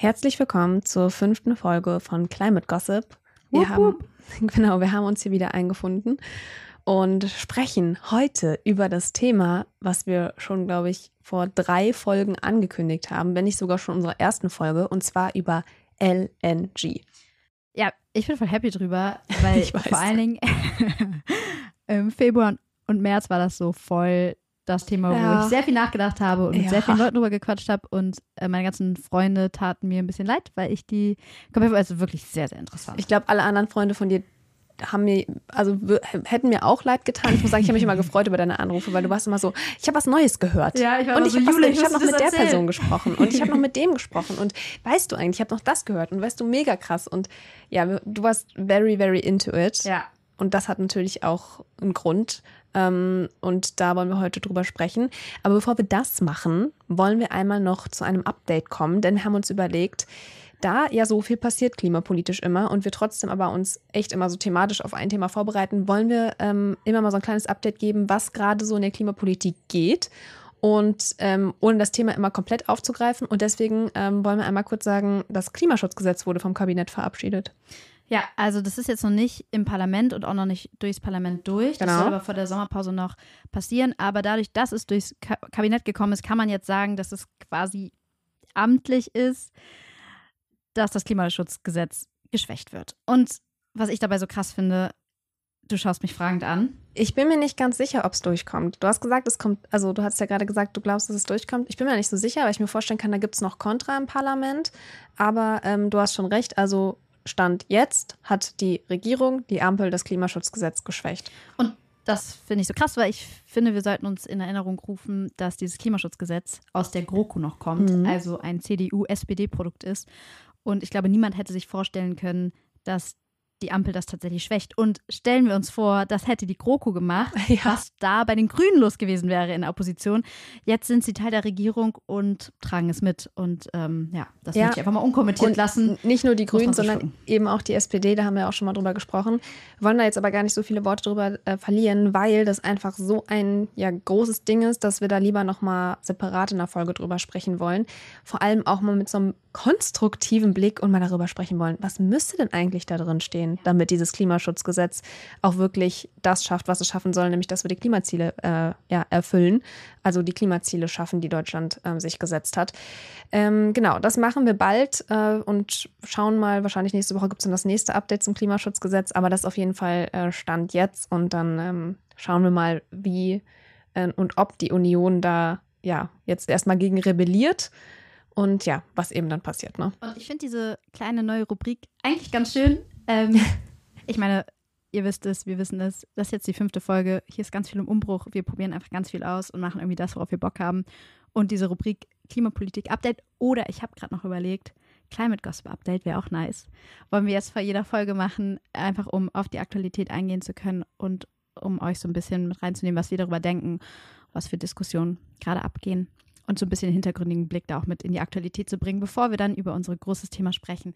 Herzlich willkommen zur fünften Folge von Climate Gossip. Wir wupp, haben, genau, wir haben uns hier wieder eingefunden und sprechen heute über das Thema, was wir schon, glaube ich, vor drei Folgen angekündigt haben, wenn nicht sogar schon unserer ersten Folge, und zwar über LNG. Ja, ich bin voll happy drüber, weil vor allen Dingen im Februar und März war das so voll das Thema, ja. wo ich sehr viel nachgedacht habe und ja. mit sehr vielen Leuten drüber gequatscht habe und äh, meine ganzen Freunde taten mir ein bisschen leid, weil ich die, also wirklich sehr, sehr interessant. Ich glaube, alle anderen Freunde von dir haben mir, also hätten mir auch leid getan. Ich muss sagen, ich habe mich immer gefreut über deine Anrufe, weil du warst immer so, ich habe was Neues gehört. Ja, ich war und ich so, habe hab noch mit erzählen? der Person gesprochen und ich habe noch mit dem gesprochen und weißt du eigentlich, ich habe noch das gehört und weißt du, mega krass und ja, du warst very, very into it. Ja. Und das hat natürlich auch einen Grund. Ähm, und da wollen wir heute drüber sprechen. Aber bevor wir das machen, wollen wir einmal noch zu einem Update kommen, denn wir haben uns überlegt, da ja so viel passiert klimapolitisch immer und wir trotzdem aber uns echt immer so thematisch auf ein Thema vorbereiten, wollen wir ähm, immer mal so ein kleines Update geben, was gerade so in der Klimapolitik geht. Und ähm, ohne das Thema immer komplett aufzugreifen. Und deswegen ähm, wollen wir einmal kurz sagen, das Klimaschutzgesetz wurde vom Kabinett verabschiedet. Ja, also das ist jetzt noch nicht im Parlament und auch noch nicht durchs Parlament durch. Genau. Das soll aber vor der Sommerpause noch passieren. Aber dadurch, dass es durchs Kabinett gekommen ist, kann man jetzt sagen, dass es quasi amtlich ist, dass das Klimaschutzgesetz geschwächt wird. Und was ich dabei so krass finde, du schaust mich fragend an. Ich bin mir nicht ganz sicher, ob es durchkommt. Du hast gesagt, es kommt, also du hast ja gerade gesagt, du glaubst, dass es durchkommt. Ich bin mir nicht so sicher, weil ich mir vorstellen kann, da gibt es noch Kontra im Parlament. Aber ähm, du hast schon recht, also Stand jetzt hat die Regierung, die Ampel, das Klimaschutzgesetz geschwächt. Und das finde ich so krass, weil ich finde, wir sollten uns in Erinnerung rufen, dass dieses Klimaschutzgesetz aus der GroKo noch kommt, mhm. also ein CDU-SPD-Produkt ist. Und ich glaube, niemand hätte sich vorstellen können, dass die Ampel das tatsächlich schwächt. Und stellen wir uns vor, das hätte die GroKo gemacht, ja. was da bei den Grünen los gewesen wäre in der Opposition. Jetzt sind sie Teil der Regierung und tragen es mit. Und ähm, ja, das ja. möchte ich einfach mal unkommentiert und lassen. Nicht nur die Grünen, sondern eben auch die SPD, da haben wir auch schon mal drüber gesprochen. Wir wollen da jetzt aber gar nicht so viele Worte drüber äh, verlieren, weil das einfach so ein ja, großes Ding ist, dass wir da lieber nochmal separat in der Folge drüber sprechen wollen. Vor allem auch mal mit so einem konstruktiven Blick und mal darüber sprechen wollen, was müsste denn eigentlich da drin stehen, damit dieses Klimaschutzgesetz auch wirklich das schafft, was es schaffen soll, nämlich dass wir die Klimaziele äh, ja, erfüllen, also die Klimaziele schaffen, die Deutschland äh, sich gesetzt hat. Ähm, genau, das machen wir bald äh, und schauen mal, wahrscheinlich nächste Woche gibt es dann das nächste Update zum Klimaschutzgesetz, aber das auf jeden Fall äh, Stand jetzt und dann ähm, schauen wir mal, wie äh, und ob die Union da ja jetzt erstmal gegen rebelliert und ja, was eben dann passiert. Ne? Und ich finde diese kleine neue Rubrik eigentlich ganz schön. Ähm, ich meine, ihr wisst es, wir wissen es. Das ist jetzt die fünfte Folge. Hier ist ganz viel im Umbruch. Wir probieren einfach ganz viel aus und machen irgendwie das, worauf wir Bock haben. Und diese Rubrik Klimapolitik Update oder ich habe gerade noch überlegt, Climate Gospel Update wäre auch nice. Wollen wir jetzt vor jeder Folge machen, einfach um auf die Aktualität eingehen zu können und um euch so ein bisschen mit reinzunehmen, was wir darüber denken, was für Diskussionen gerade abgehen und so ein bisschen den hintergründigen Blick da auch mit in die Aktualität zu bringen, bevor wir dann über unser großes Thema sprechen,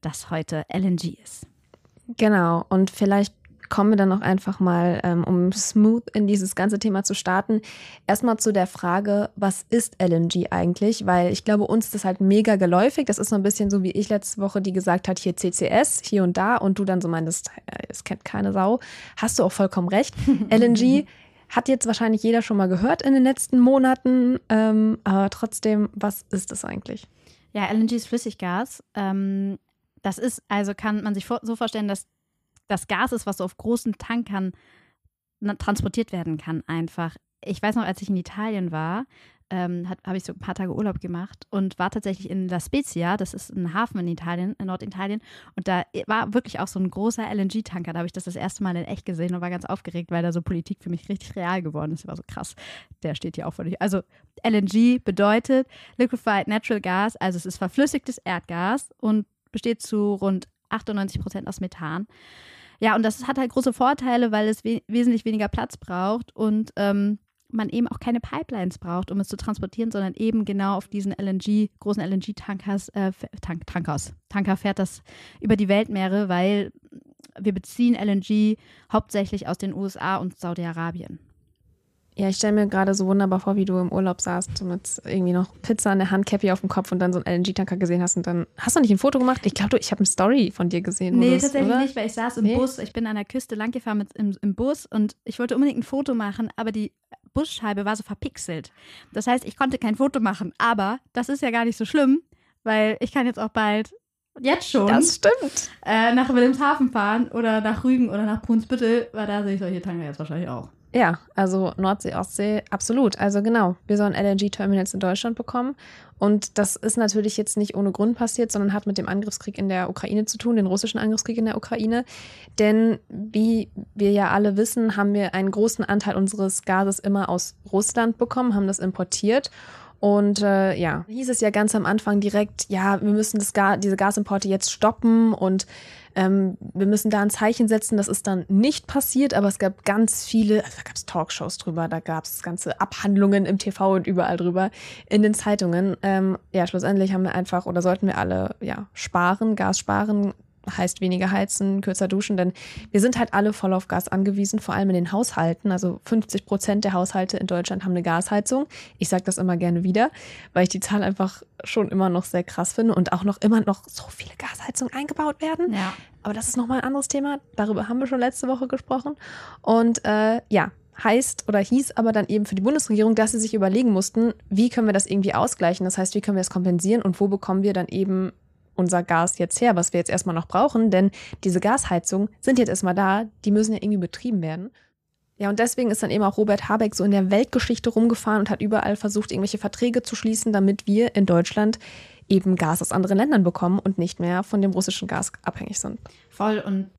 das heute LNG ist. Genau, und vielleicht kommen wir dann noch einfach mal, ähm, um smooth in dieses ganze Thema zu starten. Erstmal zu der Frage, was ist LNG eigentlich? Weil ich glaube, uns ist das halt mega geläufig. Das ist so ein bisschen so wie ich letzte Woche, die gesagt hat, hier CCS, hier und da, und du dann so meintest, äh, es kennt keine Sau. Hast du auch vollkommen recht. LNG hat jetzt wahrscheinlich jeder schon mal gehört in den letzten Monaten, ähm, aber trotzdem, was ist das eigentlich? Ja, LNG ist Flüssiggas. Ähm, das ist, also kann man sich so vorstellen, dass das Gas ist, was so auf großen Tankern transportiert werden kann, einfach. Ich weiß noch, als ich in Italien war, ähm, habe ich so ein paar Tage Urlaub gemacht und war tatsächlich in La Spezia, das ist ein Hafen in Italien, in Norditalien. Und da war wirklich auch so ein großer LNG-Tanker. Da habe ich das das erste Mal in echt gesehen und war ganz aufgeregt, weil da so Politik für mich richtig real geworden ist. War so krass. Der steht hier auch völlig. Also LNG bedeutet Liquefied Natural Gas, also es ist verflüssigtes Erdgas und besteht zu rund 98 Prozent aus Methan. Ja, und das hat halt große Vorteile, weil es we wesentlich weniger Platz braucht und ähm, man eben auch keine Pipelines braucht, um es zu transportieren, sondern eben genau auf diesen LNG, großen LNG-Tankers, äh, Tank, Tankers, Tanker fährt das über die Weltmeere, weil wir beziehen LNG hauptsächlich aus den USA und Saudi-Arabien. Ja, ich stelle mir gerade so wunderbar vor, wie du im Urlaub saßt, so mit irgendwie noch Pizza in der Hand, Cappy auf dem Kopf und dann so einen LNG-Tanker gesehen hast und dann hast du nicht ein Foto gemacht? Ich glaube, ich habe eine Story von dir gesehen. Nee, tatsächlich oder? nicht, weil ich saß im Nee? Bus. Ich bin an der Küste langgefahren mit, im, im Bus und ich wollte unbedingt ein Foto machen, aber die Busscheibe war so verpixelt. Das heißt, ich konnte kein Foto machen. Aber das ist ja gar nicht so schlimm, weil ich kann jetzt auch bald, jetzt schon, Das stimmt. äh, nach Wilhelmshaven fahren oder nach Rügen oder nach Brunsbüttel, weil da sehe ich solche Tanker jetzt wahrscheinlich auch. Ja, also Nordsee, Ostsee, absolut. Also genau, wir sollen LNG-Terminals in Deutschland bekommen. Und das ist natürlich jetzt nicht ohne Grund passiert, sondern hat mit dem Angriffskrieg in der Ukraine zu tun, den russischen Angriffskrieg in der Ukraine. Denn wie wir ja alle wissen, haben wir einen großen Anteil unseres Gases immer aus Russland bekommen, haben das importiert. Und äh, ja, hieß es ja ganz am Anfang direkt, ja, wir müssen das Ga diese Gasimporte jetzt stoppen und ähm, wir müssen da ein Zeichen setzen. Das ist dann nicht passiert, aber es gab ganz viele, also da gab es Talkshows drüber, da gab es ganze Abhandlungen im TV und überall drüber in den Zeitungen. Ähm, ja, schlussendlich haben wir einfach oder sollten wir alle ja sparen, Gas sparen. Heißt weniger heizen, kürzer duschen, denn wir sind halt alle voll auf Gas angewiesen, vor allem in den Haushalten. Also 50 Prozent der Haushalte in Deutschland haben eine Gasheizung. Ich sage das immer gerne wieder, weil ich die Zahl einfach schon immer noch sehr krass finde und auch noch immer noch so viele Gasheizungen eingebaut werden. Ja. Aber das ist nochmal ein anderes Thema. Darüber haben wir schon letzte Woche gesprochen. Und äh, ja, heißt oder hieß aber dann eben für die Bundesregierung, dass sie sich überlegen mussten, wie können wir das irgendwie ausgleichen? Das heißt, wie können wir das kompensieren und wo bekommen wir dann eben unser Gas jetzt her, was wir jetzt erstmal noch brauchen? Denn diese Gasheizungen sind jetzt erstmal da, die müssen ja irgendwie betrieben werden. Ja, und deswegen ist dann eben auch Robert Habeck so in der Weltgeschichte rumgefahren und hat überall versucht, irgendwelche Verträge zu schließen, damit wir in Deutschland eben Gas aus anderen Ländern bekommen und nicht mehr von dem russischen Gas abhängig sind. Voll. Und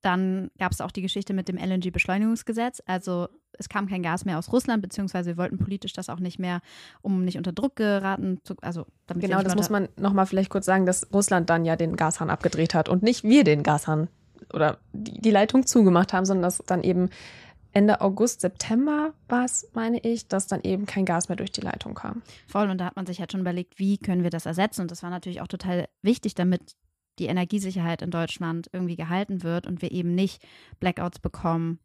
dann gab es auch die Geschichte mit dem LNG-Beschleunigungsgesetz. Also es kam kein Gas mehr aus Russland, beziehungsweise wir wollten politisch das auch nicht mehr, um nicht unter Druck geraten zu, also damit Genau, das muss man nochmal vielleicht kurz sagen, dass Russland dann ja den Gashahn abgedreht hat und nicht wir den Gashahn oder die, die Leitung zugemacht haben, sondern dass dann eben Ende August, September war es, meine ich, dass dann eben kein Gas mehr durch die Leitung kam. Voll. Und da hat man sich halt schon überlegt, wie können wir das ersetzen. Und das war natürlich auch total wichtig, damit die Energiesicherheit in Deutschland irgendwie gehalten wird und wir eben nicht Blackouts bekommen,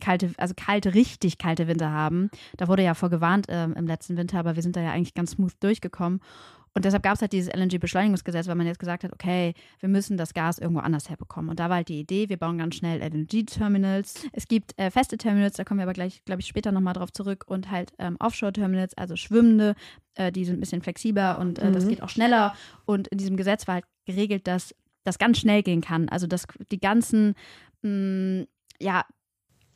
kalte, also kalte, richtig kalte Winter haben. Da wurde ja vorgewarnt ähm, im letzten Winter, aber wir sind da ja eigentlich ganz smooth durchgekommen. Und deshalb gab es halt dieses LNG-Beschleunigungsgesetz, weil man jetzt gesagt hat, okay, wir müssen das Gas irgendwo anders herbekommen. Und da war halt die Idee, wir bauen ganz schnell LNG-Terminals. Es gibt äh, feste Terminals, da kommen wir aber gleich, glaube ich, später nochmal drauf zurück. Und halt ähm, Offshore-Terminals, also schwimmende, äh, die sind ein bisschen flexibler und äh, das Mhm. geht auch schneller. Und in diesem Gesetz war halt geregelt, dass das ganz schnell gehen kann. Also dass die ganzen mh, ja,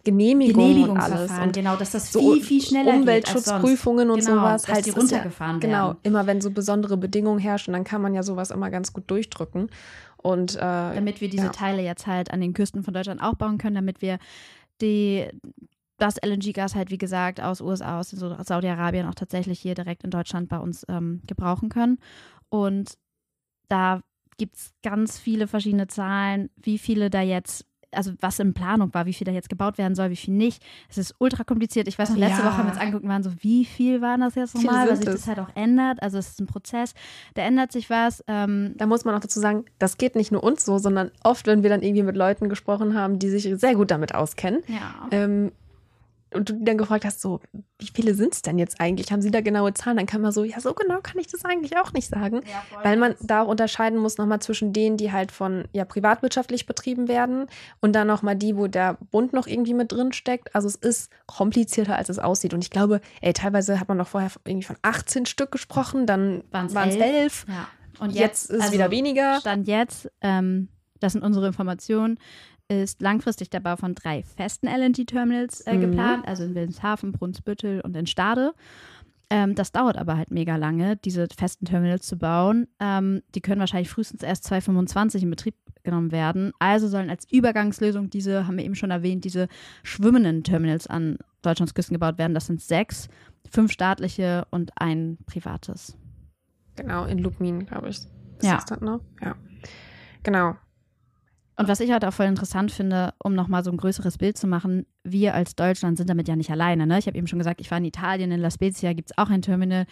Genehmigung und alles. Und genau, dass das so viel, viel schneller Umweltschutzprüfungen und. Genau, sowas. dass halt, die ist ja- runtergefahren Genau, werden. immer wenn so besondere Bedingungen herrschen, dann kann man ja sowas immer ganz gut durchdrücken. Und äh, damit wir diese Ja. Teile jetzt halt an den Küsten von Deutschland auch bauen können, damit wir die, das LNG-Gas halt, wie gesagt, aus USA, aus Saudi-Arabien auch tatsächlich hier direkt in Deutschland bei uns ähm, gebrauchen können. Und da gibt es ganz viele verschiedene Zahlen, wie viele da jetzt, also was in Planung war, wie viel da jetzt gebaut werden soll, wie viel nicht. Es ist ultra kompliziert. Ich weiß noch, letzte Ja. Woche haben wir uns angeguckt und waren so, wie viel waren das jetzt nochmal, weil sich das halt auch ändert. Also es ist ein Prozess, da ändert sich was. Ähm, da muss man auch dazu sagen, das geht nicht nur uns so, sondern oft, wenn wir dann irgendwie mit Leuten gesprochen haben, die sich sehr gut damit auskennen, ja. ähm, und du dann gefragt hast, so, wie viele sind es denn jetzt eigentlich? Haben sie da genaue Zahlen? Dann kann man so, ja, so genau kann ich das eigentlich auch nicht sagen. Weil man da auch unterscheiden muss nochmal zwischen denen, die halt von ja privatwirtschaftlich betrieben werden und dann nochmal die, wo der Bund noch irgendwie mit drin steckt. Also es ist komplizierter, als es aussieht. Und ich glaube, ey, teilweise hat man doch vorher irgendwie von 18 Stück gesprochen, dann waren es elf? elf. Ja. Und Jetzt, ist es also wieder weniger. Stand jetzt, ähm, das sind unsere Informationen, ist langfristig der Bau von drei festen LNG-Terminals äh, Mhm. geplant, also in Wilhelmshaven, Brunsbüttel und in Stade. Ähm, das dauert aber halt mega lange, diese festen Terminals zu bauen. Ähm, die können wahrscheinlich frühestens erst 2025 in Betrieb genommen werden. Also sollen als Übergangslösung diese, haben wir eben schon erwähnt, diese schwimmenden Terminals an Deutschlands Küsten gebaut werden. Das sind sechs, fünf staatliche und ein privates. Genau, in Lubmin, glaube ich. Ist Ja. das dann, ne? Ja. Genau. Und was ich halt auch voll interessant finde, um nochmal so ein größeres Bild zu machen, wir als Deutschland sind damit ja nicht alleine. Ne? Ich habe eben schon gesagt, ich war in Italien, in La Spezia gibt es auch ein Terminal.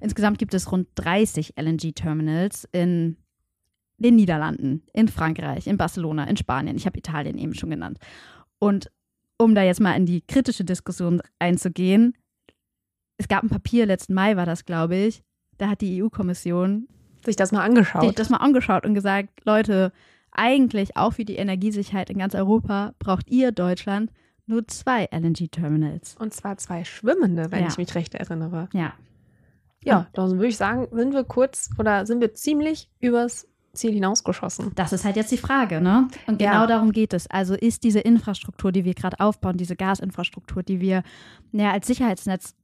Insgesamt gibt es rund 30 LNG-Terminals in den Niederlanden, in Frankreich, in Barcelona, in Spanien. Ich habe Italien eben schon genannt. Und um da jetzt mal in die kritische Diskussion einzugehen, es gab ein Papier, letzten Mai war das, glaube ich, da hat die EU-Kommission sich das mal angeschaut. sich das mal angeschaut und gesagt, Leute, eigentlich auch für die Energiesicherheit in ganz Europa braucht ihr Deutschland nur zwei LNG-Terminals. Und zwar zwei schwimmende, wenn Ja. ich mich recht erinnere. Ja. Ja, dann würde ich sagen, sind wir kurz oder sind wir ziemlich übers Ziel hinausgeschossen. Das ist halt jetzt die Frage, ne? Und genau Ja. darum geht es. Also ist diese Infrastruktur, die wir gerade aufbauen, diese Gasinfrastruktur, die wir ja, als Sicherheitsnetz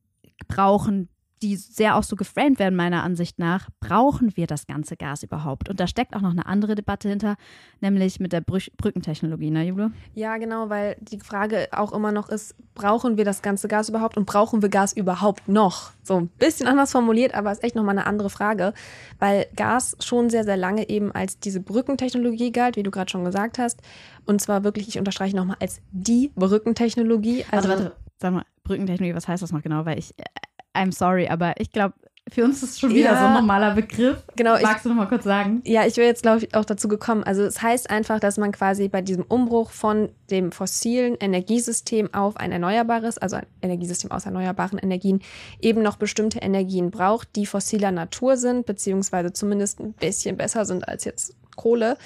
brauchen, die sehr auch so geframed werden, meiner Ansicht nach, brauchen wir das ganze Gas überhaupt? Und da steckt auch noch eine andere Debatte hinter, nämlich mit der Brüch Brückentechnologie, ne, Jule? Ja, genau, weil die Frage auch immer noch ist, brauchen wir das ganze Gas überhaupt und brauchen wir Gas überhaupt noch? So ein bisschen anders formuliert, aber ist echt nochmal eine andere Frage, weil Gas schon sehr, sehr lange eben als diese Brückentechnologie galt, wie du gerade schon gesagt hast. Und zwar wirklich, ich unterstreiche nochmal, als die Brückentechnologie. Also, warte, warte, sag mal, Brückentechnologie, was heißt das noch genau? Weil ich, äh, I'm sorry, aber ich glaube, für uns ist es schon wieder Ja. so ein normaler Begriff. Genau, ich- Magst du noch mal kurz sagen? Ja, ich wäre jetzt, glaube ich, auch dazu gekommen. Also es heißt einfach, dass man quasi bei diesem Umbruch von dem fossilen Energiesystem auf ein erneuerbares, also ein Energiesystem aus erneuerbaren Energien, eben noch bestimmte Energien braucht, die fossiler Natur sind, beziehungsweise zumindest ein bisschen besser sind als jetzt Kohle.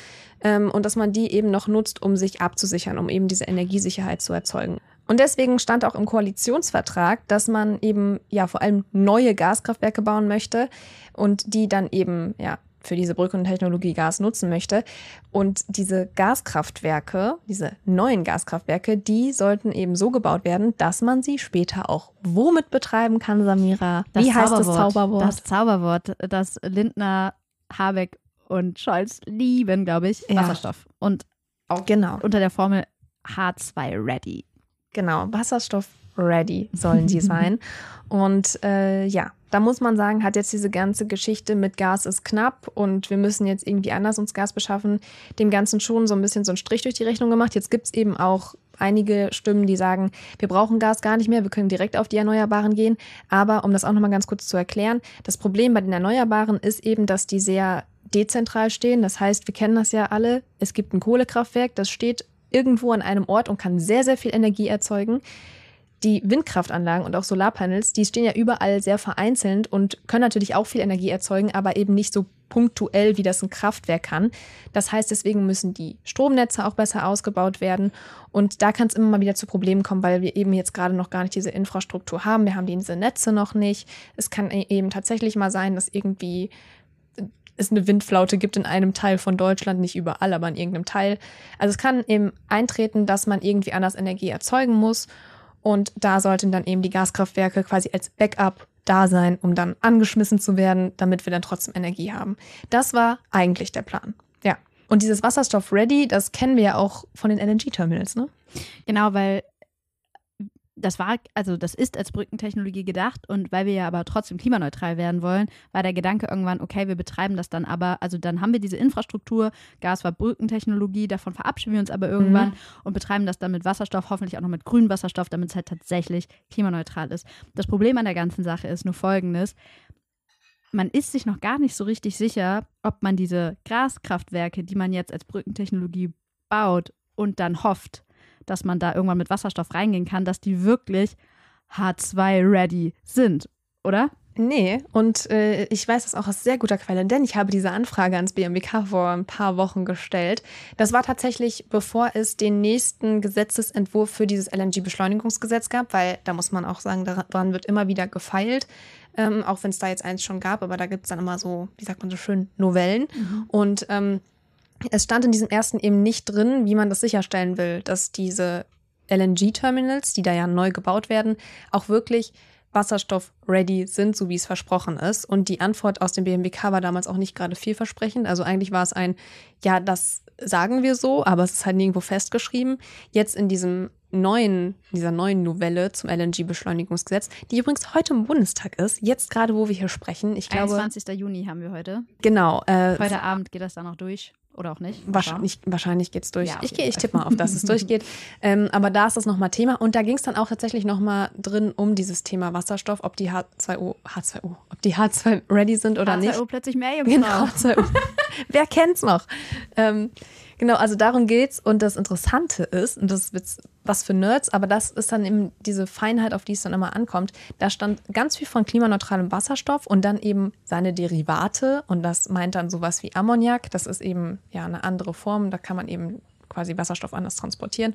Ähm, und dass man die eben noch nutzt, um sich abzusichern, um eben diese Energiesicherheit zu erzeugen. Und deswegen stand auch im Koalitionsvertrag, dass man eben ja vor allem neue Gaskraftwerke bauen möchte und die dann eben ja für diese Brückentechnologie Gas nutzen möchte. Und diese Gaskraftwerke, diese neuen Gaskraftwerke, die sollten eben so gebaut werden, dass man sie später auch womit betreiben kann, Samira? Wie heißt das Zauberwort? Das Zauberwort, das Lindner, Habeck und Scholz lieben, glaube ich, Ja. Wasserstoff. Und genau, unter der Formel H2 Ready. Genau. Wasserstoff ready sollen die sein. Und äh, ja, da muss man sagen, hat jetzt diese ganze Geschichte mit Gas ist knapp und wir müssen jetzt irgendwie anders uns Gas beschaffen, dem Ganzen schon so ein bisschen so einen Strich durch die Rechnung gemacht. Jetzt gibt es eben auch einige Stimmen, die sagen, wir brauchen Gas gar nicht mehr, wir können direkt auf die Erneuerbaren gehen. Aber um das auch nochmal ganz kurz zu erklären, das Problem bei den Erneuerbaren ist eben, dass die sehr dezentral stehen. Das heißt, wir kennen das ja alle, es gibt ein Kohlekraftwerk, das steht irgendwo an einem Ort und kann sehr, sehr viel Energie erzeugen. Die Windkraftanlagen und auch Solarpanels, die stehen ja überall sehr vereinzelt und können natürlich auch viel Energie erzeugen, aber eben nicht so punktuell, wie das ein Kraftwerk kann. Das heißt, deswegen müssen die Stromnetze auch besser ausgebaut werden. Und da kann es immer mal wieder zu Problemen kommen, weil wir eben jetzt gerade noch gar nicht diese Infrastruktur haben. Wir haben diese Netze noch nicht. Es kann e- eben tatsächlich mal sein, dass irgendwie es eine Windflaute gibt in einem Teil von Deutschland, nicht überall, aber in irgendeinem Teil. Also es kann eben eintreten, dass man irgendwie anders Energie erzeugen muss. Und da sollten dann eben die Gaskraftwerke quasi als Backup da sein, um dann angeschmissen zu werden, damit wir dann trotzdem Energie haben. Das war eigentlich der Plan. Ja. Und dieses Wasserstoff Ready, das kennen wir ja auch von den LNG-Terminals, ne? Genau, weil das war, also das ist als Brückentechnologie gedacht und weil wir ja aber trotzdem klimaneutral werden wollen, war der Gedanke irgendwann, okay, wir betreiben das dann aber, also dann haben wir diese Infrastruktur, Gas war Brückentechnologie, davon verabschieden wir uns aber irgendwann und betreiben das dann mit Wasserstoff, hoffentlich auch noch mit grünem Wasserstoff, damit es halt tatsächlich klimaneutral ist. Das Problem an der ganzen Sache ist nur folgendes. Man ist sich noch gar nicht so richtig sicher, ob man diese Gaskraftwerke, die man jetzt als Brückentechnologie baut und dann hofft, dass man da irgendwann mit Wasserstoff reingehen kann, dass die wirklich H2-ready sind, oder? Nee, und äh, ich weiß das auch aus sehr guter Quelle, denn ich habe diese Anfrage ans BMWK vor ein paar Wochen gestellt. Das war tatsächlich, bevor es den nächsten Gesetzesentwurf für dieses LNG-Beschleunigungsgesetz gab, weil da muss man auch sagen, daran wird immer wieder gefeilt, ähm, auch wenn es da jetzt eins schon gab, aber da gibt es dann immer so, wie sagt man so schön, Novellen. Und ähm, es stand in diesem ersten eben nicht drin, wie man das sicherstellen will, dass diese LNG-Terminals, die da ja neu gebaut werden, auch wirklich Wasserstoff-ready sind, so wie es versprochen ist. Und die Antwort aus dem BMWK war damals auch nicht gerade vielversprechend. Also eigentlich war es ein, ja, das sagen wir so, aber es ist halt nirgendwo festgeschrieben. Jetzt in diesem neuen, dieser neuen Novelle zum LNG-Beschleunigungsgesetz, die übrigens heute im Bundestag ist, jetzt gerade, wo wir hier sprechen. Ich glaube, 21. Juni haben wir heute. genau. Äh, Heute Abend geht das dann noch durch. Oder auch nicht. Wahrscheinlich, wahrscheinlich geht's durch. Ja, ich ich tippe mal auf, dass es durchgeht. Ähm, aber da ist das nochmal Thema. Und da ging es dann auch tatsächlich nochmal drin um dieses Thema Wasserstoff, ob die H2O, H2O, ob die H2 ready sind oder nicht. H2O plötzlich mehr, Jungs. Genau, H2O. Wer kennt's noch? Ähm, Genau, also darum geht's. Und das Interessante ist, und das ist was für Nerds, aber das ist dann eben diese Feinheit, auf die es dann immer ankommt. Da stand ganz viel von klimaneutralem Wasserstoff und dann eben seine Derivate. Und das meint dann sowas wie Ammoniak. Das ist eben ja eine andere Form. Da kann man eben quasi Wasserstoff anders transportieren.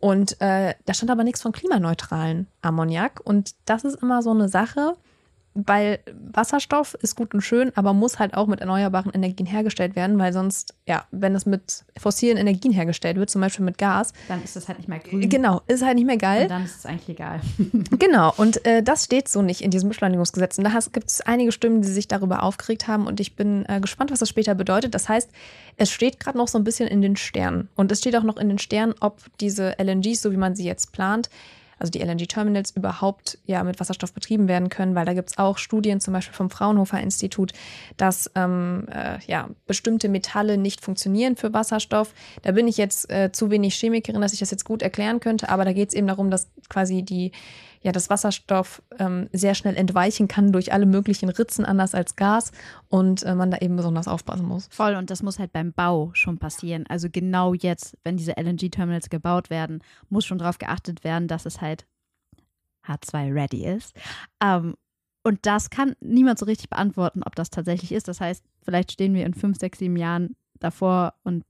Und äh, da stand aber nichts von klimaneutralen Ammoniak. Und das ist immer so eine Sache weil Wasserstoff ist gut und schön, aber muss halt auch mit erneuerbaren Energien hergestellt werden, weil sonst, ja, wenn es mit fossilen Energien hergestellt wird, zum Beispiel mit Gas. Dann ist das halt nicht mehr grün. Genau, ist halt nicht mehr geil. Und dann ist es eigentlich egal. genau, und äh, das steht so nicht in diesem Beschleunigungsgesetz. Und da gibt es einige Stimmen, die sich darüber aufgeregt haben und ich bin äh, gespannt, was das später bedeutet. Das heißt, es steht gerade noch so ein bisschen in den Sternen. Und es steht auch noch in den Sternen, ob diese LNGs, so wie man sie jetzt plant, also die LNG-Terminals überhaupt ja mit Wasserstoff betrieben werden können, weil da gibt es auch Studien, zum Beispiel vom Fraunhofer Institut, dass ähm, äh, ja, bestimmte Metalle nicht funktionieren für Wasserstoff. Da bin ich jetzt äh, zu wenig Chemikerin, dass ich das jetzt gut erklären könnte, aber da geht es eben darum, dass quasi die ja, das Wasserstoff ähm, sehr schnell entweichen kann durch alle möglichen Ritzen, anders als Gas und äh, man da eben besonders aufpassen muss. Voll, und das muss halt beim Bau schon passieren. Also genau jetzt, wenn diese LNG-Terminals gebaut werden, muss schon darauf geachtet werden, dass es halt H2 ready ist. Ähm, und das kann niemand so richtig beantworten, ob das tatsächlich ist. Das heißt, vielleicht stehen wir in fünf, sechs, sieben Jahren davor und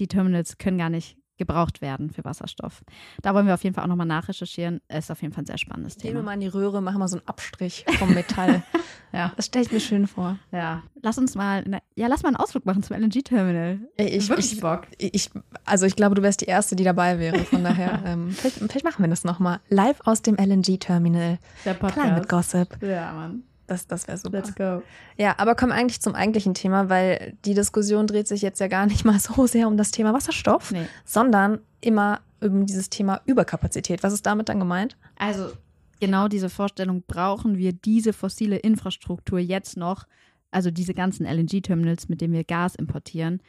die Terminals können gar nicht gebraucht werden für Wasserstoff. Da wollen wir auf jeden Fall auch nochmal nachrecherchieren. Ist auf jeden Fall ein sehr spannendes Thema. Gehen wir mal in die Röhre, machen wir so einen Abstrich vom Metall. ja. Das stelle ich mir schön vor. Ja. Lass uns mal, eine, ja, lass mal einen Ausflug machen zum LNG-Terminal. Ich, Wirklich ich, Bock. Ich, also ich glaube, du wärst die Erste, die dabei wäre. Von daher, ähm, vielleicht, vielleicht, machen wir das nochmal. Live aus dem LNG-Terminal. Der Podcast. Climate Gossip. Ja, Mann. Das, das wäre super. Let's go. Ja, aber kommen eigentlich zum eigentlichen Thema, weil die Diskussion dreht sich jetzt ja gar nicht mal so sehr um das Thema Wasserstoff, nee. sondern immer um dieses Thema Überkapazität. Was ist damit dann gemeint? Also genau diese Vorstellung, brauchen wir diese fossile Infrastruktur jetzt noch, also diese ganzen LNG-Terminals, mit denen wir Gas importieren,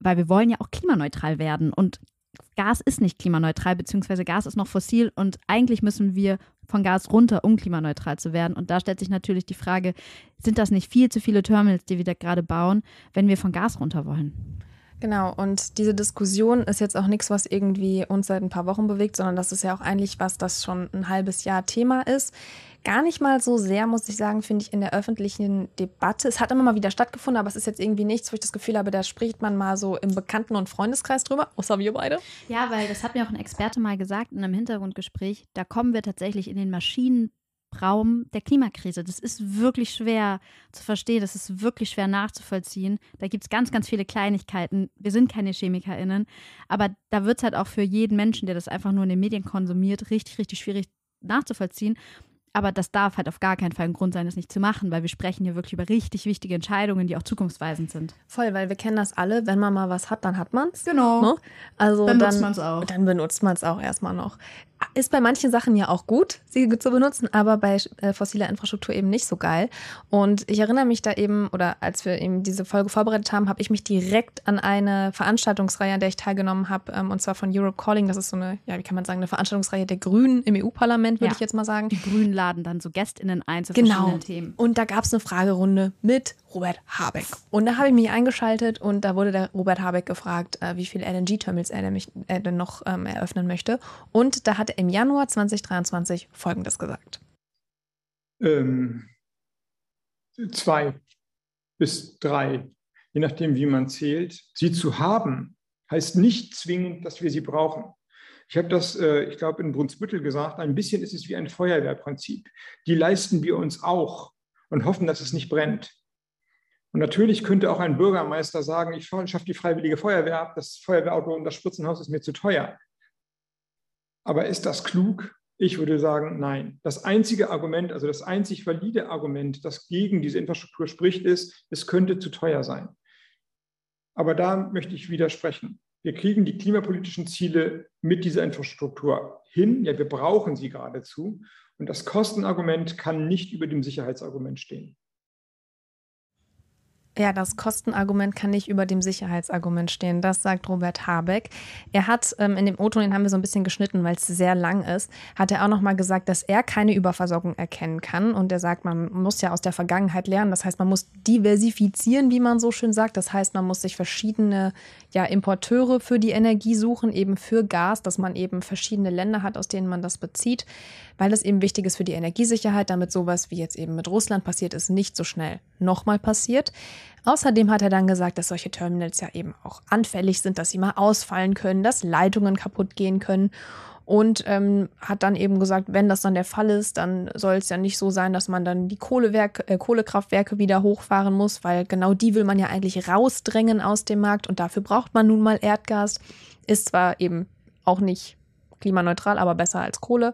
weil wir wollen ja auch klimaneutral werden und Gas ist nicht klimaneutral, beziehungsweise Gas ist noch fossil und eigentlich müssen wir von Gas runter, um klimaneutral zu werden. Und da stellt sich natürlich die Frage, sind das nicht viel zu viele Terminals, die wir da gerade bauen, wenn wir von Gas runter wollen? Genau, und diese Diskussion ist jetzt auch nichts, was irgendwie uns seit ein paar Wochen bewegt, sondern das ist ja auch eigentlich was, das schon ein halbes Jahr Thema ist. Gar nicht mal so sehr, muss ich sagen, finde ich, in der öffentlichen Debatte. Es hat immer mal wieder stattgefunden, aber es ist jetzt irgendwie nichts, wo ich das Gefühl habe, da spricht man mal so im Bekannten- und Freundeskreis drüber, außer wir beide. Ja, weil das hat mir auch ein Experte mal gesagt in einem Hintergrundgespräch, da kommen wir tatsächlich in den Maschinen Raum der Klimakrise. Das ist wirklich schwer zu verstehen, das ist wirklich schwer nachzuvollziehen. Da gibt es ganz, ganz viele Kleinigkeiten. Wir sind keine ChemikerInnen, aber da wird es halt auch für jeden Menschen, der das einfach nur in den Medien konsumiert, richtig, richtig schwierig nachzuvollziehen. Aber das darf halt auf gar keinen Fall ein Grund sein, das nicht zu machen, weil wir sprechen hier wirklich über richtig wichtige Entscheidungen, die auch zukunftsweisend sind. Voll, weil wir kennen das alle, wenn man mal was hat, dann hat man es. Genau. Ne? Also dann, dann nutzt man es auch. Dann benutzt man es auch erstmal noch. Ist bei manchen Sachen ja auch gut, sie zu benutzen, aber bei äh, fossiler Infrastruktur eben nicht so geil. Und ich erinnere mich da eben, oder als wir eben diese Folge vorbereitet haben, habe ich mich direkt an eine Veranstaltungsreihe, an der ich teilgenommen habe, ähm, und zwar von Europe Calling. Das ist so eine, ja, wie kann man sagen, eine Veranstaltungsreihe der Grünen im EU-Parlament, würde ja. ich jetzt mal sagen. Die Grünen laden dann so GästInnen ein zu genau. verschiedenen Themen. Und da gab es eine Fragerunde mit Robert Habeck. Und da habe ich mich eingeschaltet und da wurde der Robert Habeck gefragt, äh, wie viele LNG-Terminals er, er denn noch ähm, eröffnen möchte. Und da hat er im Januar 2023 Folgendes gesagt. Ähm, zwei bis drei, je nachdem, wie man zählt. Sie zu haben, heißt nicht zwingend, dass wir sie brauchen. Ich habe das, äh, ich glaube, in Brunsbüttel gesagt, ein bisschen ist es wie ein Feuerwehrprinzip. Die leisten wir uns auch und hoffen, dass es nicht brennt. Und natürlich könnte auch ein Bürgermeister sagen, ich schaffe die freiwillige Feuerwehr ab, das Feuerwehrauto und das Spritzenhaus ist mir zu teuer. Aber ist das klug? Ich würde sagen, nein. Das einzige Argument, also das einzig valide Argument, das gegen diese Infrastruktur spricht, ist, es könnte zu teuer sein. Aber da möchte ich widersprechen. Wir kriegen die klimapolitischen Ziele mit dieser Infrastruktur hin. Ja, wir brauchen sie geradezu. Und das Kostenargument kann nicht über dem Sicherheitsargument stehen. Ja, das Kostenargument kann nicht über dem Sicherheitsargument stehen. Das sagt Robert Habeck. Er hat ähm, in dem O-Ton, den haben wir so ein bisschen geschnitten, weil es sehr lang ist, hat er auch nochmal gesagt, dass er keine Überversorgung erkennen kann. Und er sagt, man muss ja aus der Vergangenheit lernen. Das heißt, man muss diversifizieren, wie man so schön sagt. Das heißt, man muss sich verschiedene ja, Importeure für die Energie suchen, eben für Gas, dass man eben verschiedene Länder hat, aus denen man das bezieht, weil das eben wichtig ist für die Energiesicherheit, damit sowas wie jetzt eben mit Russland passiert ist, nicht so schnell nochmal passiert. Außerdem hat er dann gesagt, dass solche Terminals ja eben auch anfällig sind, dass sie mal ausfallen können, dass Leitungen kaputt gehen können. Und ähm, hat dann eben gesagt, wenn das dann der Fall ist, dann soll es ja nicht so sein, dass man dann die Kohlewerk, äh, Kohlekraftwerke wieder hochfahren muss, weil genau die will man ja eigentlich rausdrängen aus dem Markt und dafür braucht man nun mal Erdgas. Ist zwar eben auch nicht klimaneutral, aber besser als Kohle.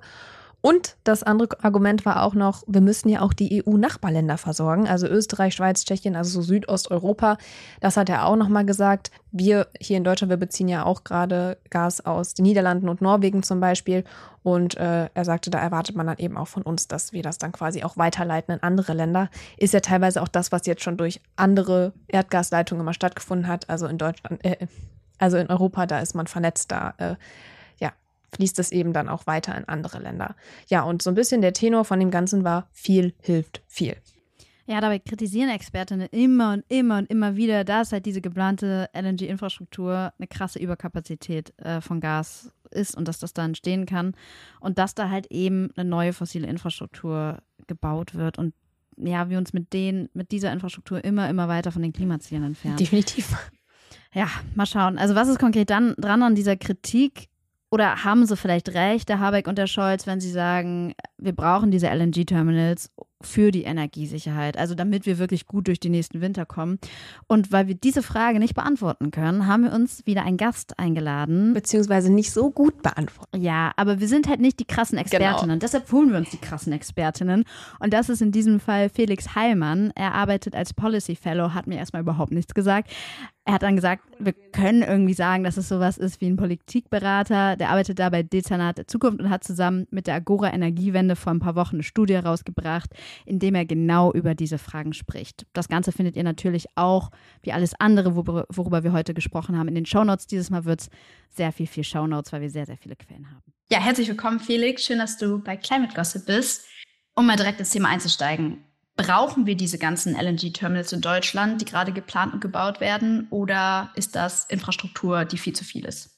Und das andere Argument war auch noch, wir müssen ja auch die EU-Nachbarländer versorgen, also Österreich, Schweiz, Tschechien, also so Südosteuropa. Das hat er auch nochmal gesagt. Wir hier in Deutschland, wir beziehen ja auch gerade Gas aus den Niederlanden und Norwegen zum Beispiel. Und äh, er sagte, da erwartet man dann eben auch von uns, dass wir das dann quasi auch weiterleiten in andere Länder. Ist ja teilweise auch das, was jetzt schon durch andere Erdgasleitungen immer stattgefunden hat. Also in Deutschland, äh, also in Europa, da ist man vernetzt, da äh, fließt es eben dann auch weiter in andere Länder. Ja, und so ein bisschen der Tenor von dem Ganzen war, viel hilft viel. Ja, dabei kritisieren Expertinnen immer und immer und immer wieder, dass halt diese geplante LNG-Infrastruktur eine krasse Überkapazität äh, von Gas ist und dass das da entstehen kann und dass da halt eben eine neue fossile Infrastruktur gebaut wird und ja, wir uns mit denen, mit dieser Infrastruktur immer, immer weiter von den Klimazielen entfernen. Definitiv. Ja, mal schauen. Also was ist konkret dann dran an dieser Kritik? Oder haben sie vielleicht recht, der Habeck und der Scholz, wenn sie sagen, wir brauchen diese LNG-Terminals für die Energiesicherheit, also damit wir wirklich gut durch die nächsten Winter kommen. Und weil wir diese Frage nicht beantworten können, haben wir uns wieder einen Gast eingeladen. Beziehungsweise nicht so gut beantworten. Ja, aber wir sind halt nicht die krassen genau. Expertinnen. Genau. Deshalb holen wir uns die krassen Expertinnen. Und das ist in diesem Fall Felix Heilmann. Er arbeitet als Policy Fellow, hat mir erstmal überhaupt nichts gesagt. Er hat dann gesagt, wir können irgendwie sagen, dass es sowas ist wie ein Politikberater. Der arbeitet da bei Dezernat der Zukunft und hat zusammen mit der Agora Energiewende vor ein paar Wochen eine Studie rausgebracht, in dem er genau über diese Fragen spricht. Das Ganze findet ihr natürlich auch, wie alles andere, worüber wir heute gesprochen haben, in den Shownotes. Dieses Mal wird es sehr viel, viel Shownotes, weil wir sehr, sehr viele Quellen haben. Ja, herzlich willkommen, Felix. Schön, dass du bei Climate Gossip bist. Um mal direkt ins Thema einzusteigen brauchen wir diese ganzen LNG-Terminals in Deutschland, die gerade geplant und gebaut werden, oder ist das Infrastruktur, die viel zu viel ist?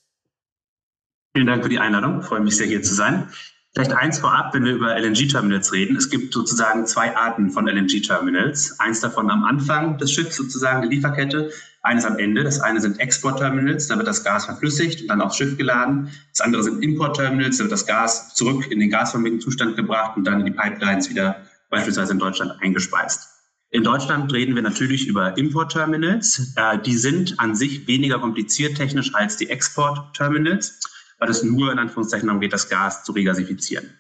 Vielen Dank für die Einladung. Ich freue mich sehr, hier zu sein. Vielleicht eins vorab, wenn wir über LNG-Terminals reden. Es gibt sozusagen zwei Arten von LNG-Terminals. Eins davon am Anfang des Schiffs, sozusagen der Lieferkette. Eines am Ende. Das eine sind Export-Terminals, da wird das Gas verflüssigt und dann aufs Schiff geladen. Das andere sind Import-Terminals, da wird das Gas zurück in den gasförmigen Zustand gebracht und dann in die Pipelines wieder beispielsweise in Deutschland eingespeist. In Deutschland reden wir natürlich über Import-Terminals. Äh, die sind an sich weniger kompliziert technisch als die Export-Terminals, weil es nur in Anführungszeichen darum geht, das Gas zu regasifizieren.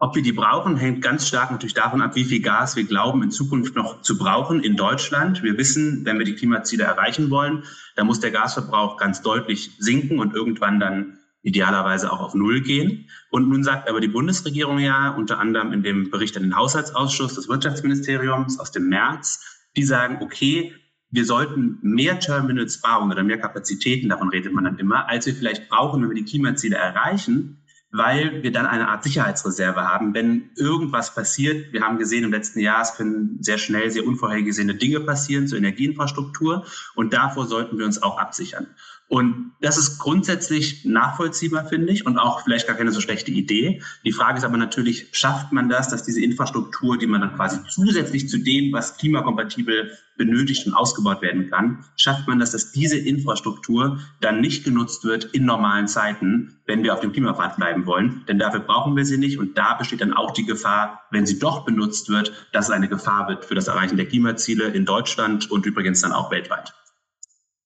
Ob wir die brauchen, hängt ganz stark natürlich davon ab, wie viel Gas wir glauben, in Zukunft noch zu brauchen in Deutschland. Wir wissen, wenn wir die Klimaziele erreichen wollen, dann muss der Gasverbrauch ganz deutlich sinken und irgendwann dann idealerweise auch auf Null gehen. Und nun sagt aber die Bundesregierung ja, unter anderem in dem Bericht an den Haushaltsausschuss des Wirtschaftsministeriums aus dem März, die sagen, okay, wir sollten mehr Terminals bauen oder mehr Kapazitäten, davon redet man dann immer, als wir vielleicht brauchen, wenn wir die Klimaziele erreichen, weil wir dann eine Art Sicherheitsreserve haben, wenn irgendwas passiert. Wir haben gesehen im letzten Jahr, es können sehr schnell sehr unvorhergesehene Dinge passieren zur Energieinfrastruktur und davor sollten wir uns auch absichern. Und das ist grundsätzlich nachvollziehbar, finde ich, und auch vielleicht gar keine so schlechte Idee. Die Frage ist aber natürlich, schafft man das, dass diese Infrastruktur, die man dann quasi zusätzlich zu dem, was klimakompatibel benötigt und ausgebaut werden kann, schafft man das, dass diese Infrastruktur dann nicht genutzt wird in normalen Zeiten, wenn wir auf dem Klimapfad bleiben wollen. Denn dafür brauchen wir sie nicht. Und da besteht dann auch die Gefahr, wenn sie doch benutzt wird, dass es eine Gefahr wird für das Erreichen der Klimaziele in Deutschland und übrigens dann auch weltweit.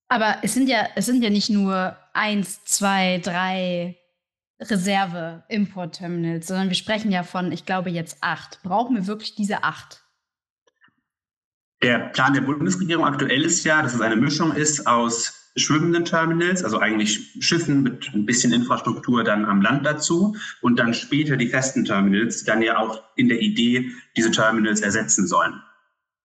Aber es sind ja, es sind ja nicht nur eins, zwei, drei Reserve-Import-Terminals, sondern wir sprechen ja von, ich glaube, jetzt acht. Brauchen wir wirklich diese acht? Der Plan der Bundesregierung aktuell ist ja, dass es eine Mischung ist aus schwimmenden Terminals, also eigentlich Schiffen mit ein bisschen Infrastruktur dann am Land dazu und dann später die festen Terminals, die dann ja auch in der Idee diese Terminals ersetzen sollen.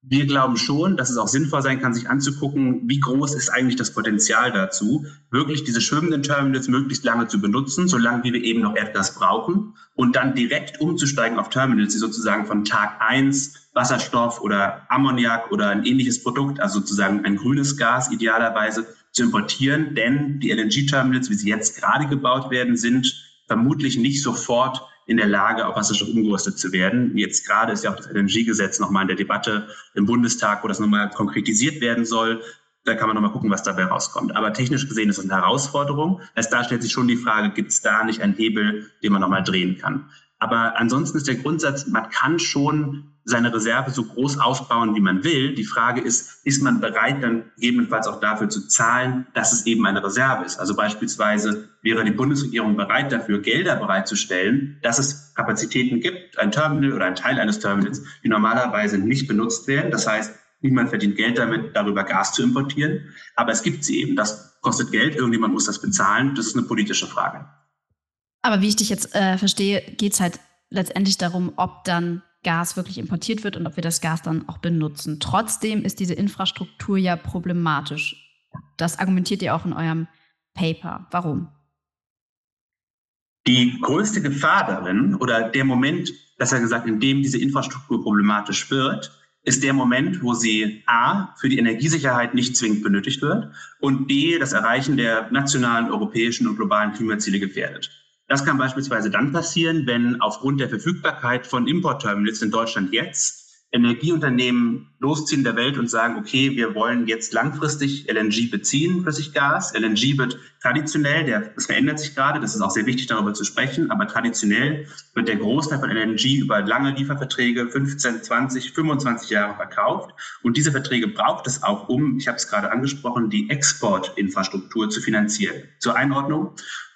Wir glauben schon, dass es auch sinnvoll sein kann, sich anzugucken, wie groß ist eigentlich das Potenzial dazu, wirklich diese schwimmenden Terminals möglichst lange zu benutzen, solange wie wir eben noch Erdgas brauchen und dann direkt umzusteigen auf Terminals, die sozusagen von Tag eins Wasserstoff oder Ammoniak oder ein ähnliches Produkt, also sozusagen ein grünes Gas idealerweise zu importieren, denn die LNG-Terminals, wie sie jetzt gerade gebaut werden, sind vermutlich nicht sofort in der Lage, auf Wasserstoff umgerüstet zu werden. Jetzt gerade ist ja auch das LNG-Gesetz nochmal in der Debatte im Bundestag, wo das nochmal konkretisiert werden soll. Da kann man nochmal gucken, was dabei rauskommt. Aber technisch gesehen ist das eine Herausforderung. Erst da stellt sich schon die Frage, gibt es da nicht einen Hebel, den man nochmal drehen kann? Aber ansonsten ist der Grundsatz, man kann schon seine Reserve so groß aufbauen, wie man will. Die Frage ist, ist man bereit, dann gegebenenfalls auch dafür zu zahlen, dass es eben eine Reserve ist? Also beispielsweise wäre die Bundesregierung bereit dafür, Gelder bereitzustellen, dass es Kapazitäten gibt, ein Terminal oder ein Teil eines Terminals, die normalerweise nicht benutzt werden. Das heißt, niemand verdient Geld damit, darüber Gas zu importieren. Aber es gibt sie eben. Das kostet Geld, irgendjemand muss das bezahlen. Das ist eine politische Frage. Aber wie ich dich jetzt äh, verstehe, geht es halt letztendlich darum, ob dann Gas wirklich importiert wird und ob wir das Gas dann auch benutzen. Trotzdem ist diese Infrastruktur ja problematisch. Das argumentiert ihr auch in eurem Paper. Warum? Die größte Gefahr darin oder der Moment, besser gesagt, in dem diese Infrastruktur problematisch wird, ist der Moment, wo sie A, für die Energiesicherheit nicht zwingend benötigt wird und B, das Erreichen der nationalen, europäischen und globalen Klimaziele gefährdet. Das kann beispielsweise dann passieren, wenn aufgrund der Verfügbarkeit von Importterminals in Deutschland jetzt Energieunternehmen losziehen der Welt und sagen, okay, wir wollen jetzt langfristig LNG beziehen, Flüssiggas. LNG wird traditionell, der, das verändert sich gerade, das ist auch sehr wichtig, darüber zu sprechen, aber traditionell wird der Großteil von LNG über lange Lieferverträge, 15, 20, 25 Jahre verkauft. Und diese Verträge braucht es auch, um, ich habe es gerade angesprochen, die Exportinfrastruktur zu finanzieren. Zur Einordnung,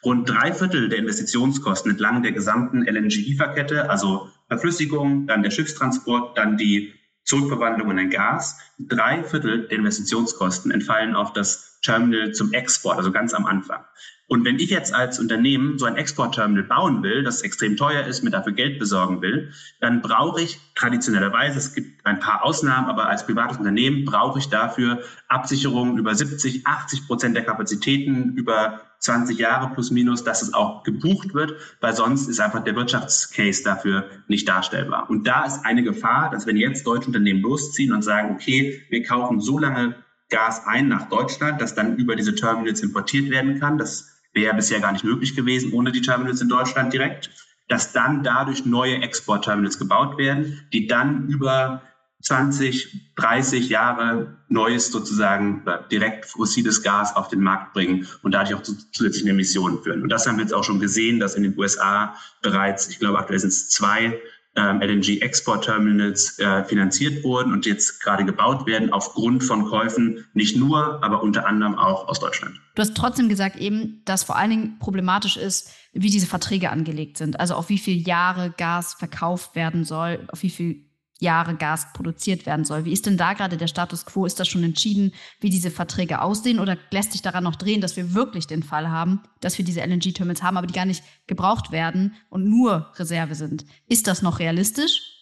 rund drei Viertel der Investitionskosten entlang der gesamten LNG-Lieferkette, also Verflüssigung, dann der Schiffstransport, dann die Zurückverwandlung in ein Gas. Drei Viertel der Investitionskosten entfallen auf das Terminal zum Export, also ganz am Anfang. Und wenn ich jetzt als Unternehmen so ein Exportterminal bauen will, das extrem teuer ist, mir dafür Geld besorgen will, dann brauche ich traditionellerweise, es gibt ein paar Ausnahmen, aber als privates Unternehmen brauche ich dafür Absicherungen über 70, 80 Prozent der Kapazitäten über 20 Jahre plus minus, dass es auch gebucht wird, weil sonst ist einfach der Wirtschaftscase dafür nicht darstellbar. Und da ist eine Gefahr, dass wenn jetzt deutsche Unternehmen losziehen und sagen, okay, wir kaufen so lange Gas ein nach Deutschland, dass dann über diese Terminals importiert werden kann, das wäre bisher gar nicht möglich gewesen ohne die Terminals in Deutschland direkt, dass dann dadurch neue Exportterminals gebaut werden, die dann über 20, 30 Jahre neues sozusagen direkt fossiles Gas auf den Markt bringen und dadurch auch zu zusätzlichen Emissionen führen. Und das haben wir jetzt auch schon gesehen, dass in den USA bereits, ich glaube aktuell sind es zwei ähm, LNG-Export-Terminals äh, finanziert wurden und jetzt gerade gebaut werden aufgrund von Käufen, nicht nur, aber unter anderem auch aus Deutschland. Du hast trotzdem gesagt eben, dass vor allen Dingen problematisch ist, wie diese Verträge angelegt sind. Also auf wie viele Jahre Gas verkauft werden soll, auf wie viel Jahre Gas produziert werden soll. Wie ist denn da gerade der Status quo? Ist das schon entschieden, wie diese Verträge aussehen oder lässt sich daran noch drehen, dass wir wirklich den Fall haben, dass wir diese LNG-Terminals haben, aber die gar nicht gebraucht werden und nur Reserve sind? Ist das noch realistisch?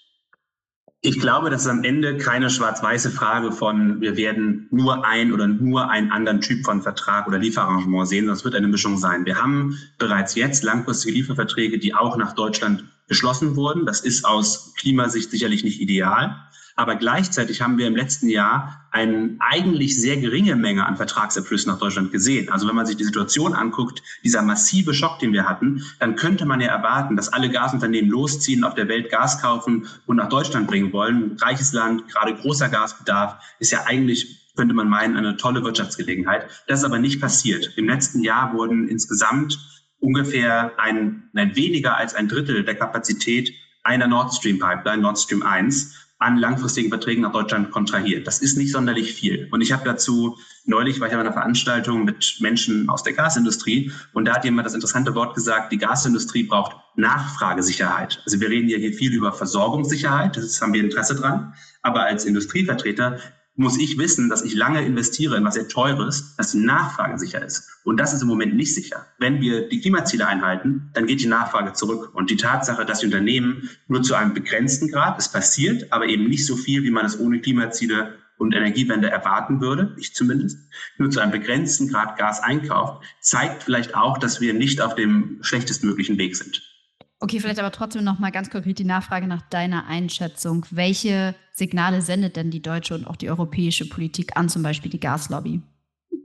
Ich glaube, das ist am Ende keine schwarz-weiße Frage von, wir werden nur ein oder nur einen anderen Typ von Vertrag oder Lieferarrangement sehen, sondern es wird eine Mischung sein. Wir haben bereits jetzt langfristige Lieferverträge, die auch nach Deutschland geschlossen wurden. Das ist aus Klimasicht sicherlich nicht ideal. Aber gleichzeitig haben wir im letzten Jahr eine eigentlich sehr geringe Menge an Vertragsabschlüssen nach Deutschland gesehen. Also wenn man sich die Situation anguckt, dieser massive Schock, den wir hatten, dann könnte man ja erwarten, dass alle Gasunternehmen losziehen, auf der Welt Gas kaufen und nach Deutschland bringen wollen. Reiches Land, gerade großer Gasbedarf, ist ja eigentlich könnte man meinen, eine tolle Wirtschaftsgelegenheit. Das ist aber nicht passiert. Im letzten Jahr wurden insgesamt ungefähr ein, ein weniger als ein Drittel der Kapazität einer Nord Stream Pipeline, Nord Stream 1, an langfristigen Verträgen nach Deutschland kontrahiert. Das ist nicht sonderlich viel. Und ich habe dazu, neulich war ich auf einer Veranstaltung mit Menschen aus der Gasindustrie und da hat jemand das interessante Wort gesagt, die Gasindustrie braucht Nachfragesicherheit. Also wir reden ja hier viel über Versorgungssicherheit, das haben wir Interesse dran. Aber als Industrievertreter muss ich wissen, dass ich lange investiere in was sehr Teures, dass die Nachfrage sicher ist. Und das ist im Moment nicht sicher. Wenn wir die Klimaziele einhalten, dann geht die Nachfrage zurück. Und die Tatsache, dass die Unternehmen nur zu einem begrenzten Grad, es passiert, aber eben nicht so viel, wie man es ohne Klimaziele und Energiewende erwarten würde, ich zumindest, nur zu einem begrenzten Grad Gas einkauft, zeigt vielleicht auch, dass wir nicht auf dem schlechtestmöglichen Weg sind. Okay, vielleicht aber trotzdem noch mal ganz konkret die Nachfrage nach deiner Einschätzung. Welche Signale sendet denn die deutsche und auch die europäische Politik an, zum Beispiel die Gaslobby?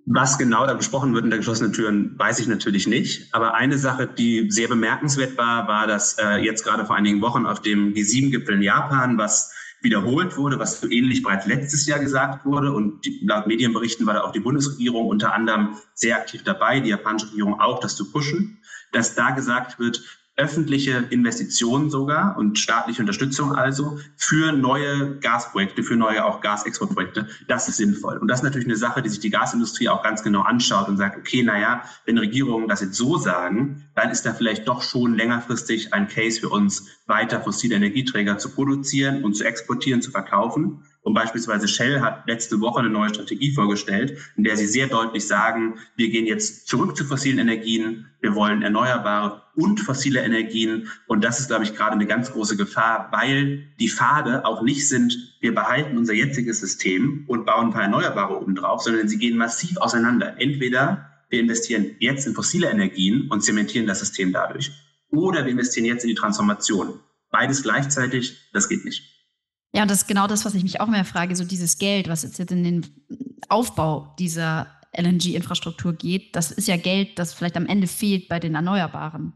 Was genau da besprochen wird in der geschlossenen Türen, weiß ich natürlich nicht. Aber eine Sache, die sehr bemerkenswert war, war, dass äh, jetzt gerade vor einigen Wochen auf dem G7-Gipfel in Japan, was wiederholt wurde, was so ähnlich bereits letztes Jahr gesagt wurde. Und laut Medienberichten war da auch die Bundesregierung unter anderem sehr aktiv dabei, die japanische Regierung auch, das zu pushen, dass da gesagt wird, öffentliche Investitionen sogar und staatliche Unterstützung also für neue Gasprojekte, für neue auch Gasexportprojekte. Das ist sinnvoll. Und das ist natürlich eine Sache, die sich die Gasindustrie auch ganz genau anschaut und sagt, okay, naja, wenn Regierungen das jetzt so sagen, dann ist da vielleicht doch schon längerfristig ein Case für uns, weiter fossile Energieträger zu produzieren und zu exportieren, zu verkaufen. Und beispielsweise Shell hat letzte Woche eine neue Strategie vorgestellt, in der sie sehr deutlich sagen, wir gehen jetzt zurück zu fossilen Energien, wir wollen erneuerbare und fossile Energien. Und das ist, glaube ich, gerade eine ganz große Gefahr, weil die Pfade auch nicht sind, wir behalten unser jetziges System und bauen ein paar Erneuerbare obendrauf, sondern sie gehen massiv auseinander. Entweder wir investieren jetzt in fossile Energien und zementieren das System dadurch, oder wir investieren jetzt in die Transformation. Beides gleichzeitig, das geht nicht. Ja, und das ist genau das, was ich mich auch mehr frage, so dieses Geld, was jetzt, in den Aufbau dieser LNG-Infrastruktur geht, das ist ja Geld, das vielleicht am Ende fehlt bei den Erneuerbaren.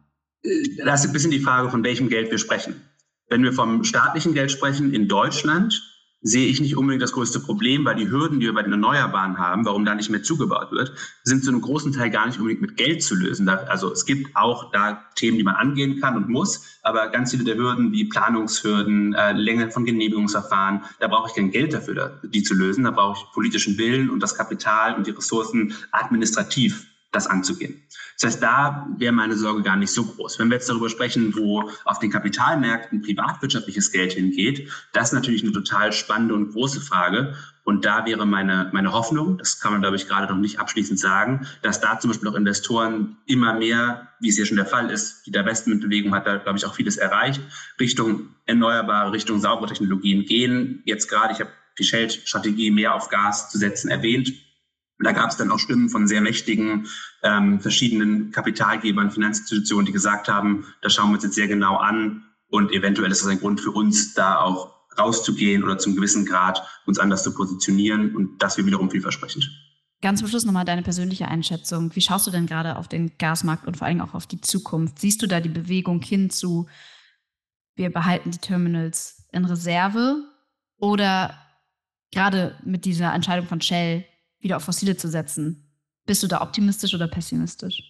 Das ist ein bisschen die Frage, von welchem Geld wir sprechen. Wenn wir vom staatlichen Geld sprechen in Deutschland, sehe ich nicht unbedingt das größte Problem, weil die Hürden, die wir bei den Erneuerbaren haben, warum da nicht mehr zugebaut wird, sind zu einem großen Teil gar nicht unbedingt mit Geld zu lösen. also es gibt auch da Themen, die man angehen kann und muss, aber ganz viele der Hürden wie Planungshürden, äh, Länge von Genehmigungsverfahren, da brauche ich kein Geld dafür, die zu lösen. Da brauche ich politischen Willen und das Kapital und die Ressourcen administrativ das anzugehen. Das heißt, da wäre meine Sorge gar nicht so groß. Wenn wir jetzt darüber sprechen, wo auf den Kapitalmärkten privatwirtschaftliches Geld hingeht, das ist natürlich eine total spannende und große Frage. Und da wäre meine, meine Hoffnung, das kann man, glaube ich, gerade noch nicht abschließend sagen, dass da zum Beispiel auch Investoren immer mehr, wie es ja schon der Fall ist, die Divestment-Bewegung hat da, glaube ich, auch vieles erreicht, Richtung erneuerbare, Richtung saubere Technologien gehen. Jetzt gerade, ich habe die Shell-Strategie mehr auf Gas zu setzen erwähnt. Und da gab es dann auch Stimmen von sehr mächtigen ähm, verschiedenen Kapitalgebern, Finanzinstitutionen, die gesagt haben, das schauen wir uns jetzt sehr genau an und eventuell ist das ein Grund für uns, da auch rauszugehen oder zum gewissen Grad uns anders zu positionieren und das wäre wiederum vielversprechend. Ganz zum Schluss nochmal deine persönliche Einschätzung. Wie schaust du denn gerade auf den Gasmarkt und vor allem auch auf die Zukunft? Siehst du da die Bewegung hin zu, wir behalten die Terminals in Reserve oder gerade mit dieser Entscheidung von Shell, wieder auf Fossile zu setzen. Bist du da optimistisch oder pessimistisch?